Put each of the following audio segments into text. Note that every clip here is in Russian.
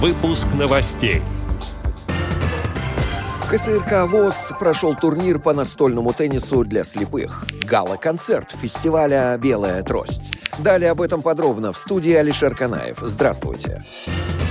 Выпуск новостей. КСРК ВОЗ прошел турнир по настольному теннису для слепых. Гала-концерт фестиваля «Белая трость». Далее об этом подробно в студии Алишер Канаев. Здравствуйте. Здравствуйте.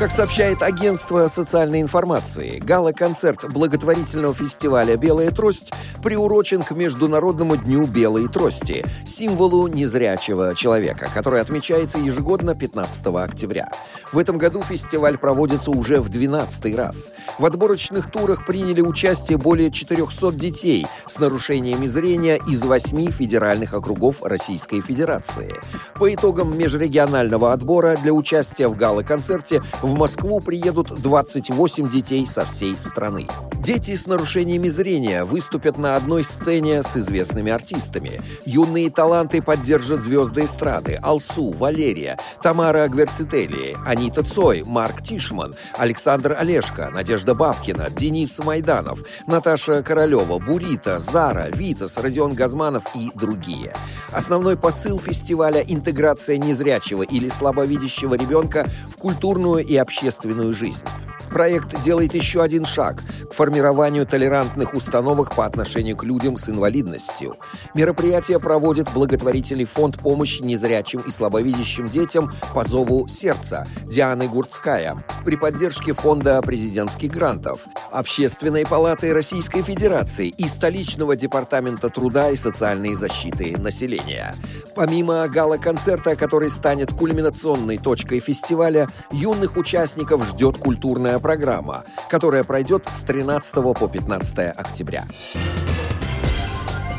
Как сообщает агентство социальной информации, гала-концерт благотворительного фестиваля «Белая трость» приурочен к Международному дню белой трости, символу незрячего человека, который отмечается ежегодно 15 октября. В этом году фестиваль проводится уже в 12 раз. В отборочных турах приняли участие более 400 детей с нарушениями зрения из восьми федеральных округов Российской Федерации. По итогам межрегионального отбора для участия в гала-концерте в в Москву приедут 28 детей со всей страны. Дети с нарушениями зрения выступят на одной сцене с известными артистами. Юные таланты поддержат звезды эстрады Алсу, Валерия, Тамара Гверцители, Анита Цой, Марк Тишман, Александр Олешко, Надежда Бабкина, Денис Майданов, Наташа Королева, Бурита, Зара, Витас, Родион Газманов и другие. Основной посыл фестиваля – интеграция незрячего или слабовидящего ребенка в культурную и общественную жизнь. Проект делает еще один шаг к формированию толерантных установок по отношению к людям с инвалидностью. Мероприятие проводит благотворительный фонд помощи незрячим и слабовидящим детям по зову сердца Дианы Гурцкая при поддержке фонда президентских грантов, Общественной палаты Российской Федерации и столичного департамента труда и социальной защиты населения. Помимо гала-концерта, который станет кульминационной точкой фестиваля, юных участников ждет культурная программа, которая пройдет с 13 по 15 октября.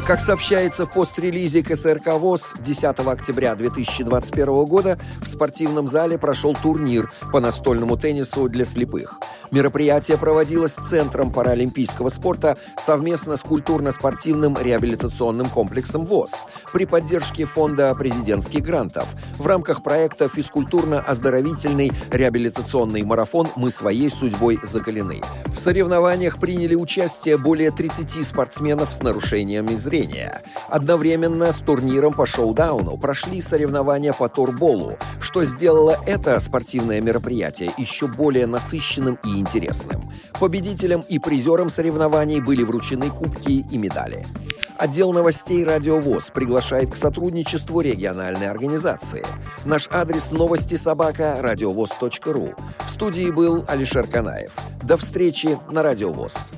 Как сообщается в пострелизе КСРК ВОЗ, 10 октября 2021 года в спортивном зале прошел турнир по настольному теннису для слепых. Мероприятие проводилось Центром паралимпийского спорта совместно с культурно-спортивным реабилитационным комплексом ВОЗ при поддержке Фонда президентских грантов в рамках проекта «Физкультурно-оздоровительный реабилитационный марафон «Мы своей судьбой закалены». В соревнованиях приняли участие более 30 спортсменов с нарушениями зрения зрения. Одновременно с турниром по шоу-дауну прошли соревнования по турболу, что сделало это спортивное мероприятие еще более насыщенным и интересным. Победителям и призерам соревнований были вручены кубки и медали. Отдел новостей «Радиовоз» приглашает к сотрудничеству региональной организации. Наш адрес новости собака радиовоз.ру. В студии был Алишер Канаев. До встречи на «Радиовоз».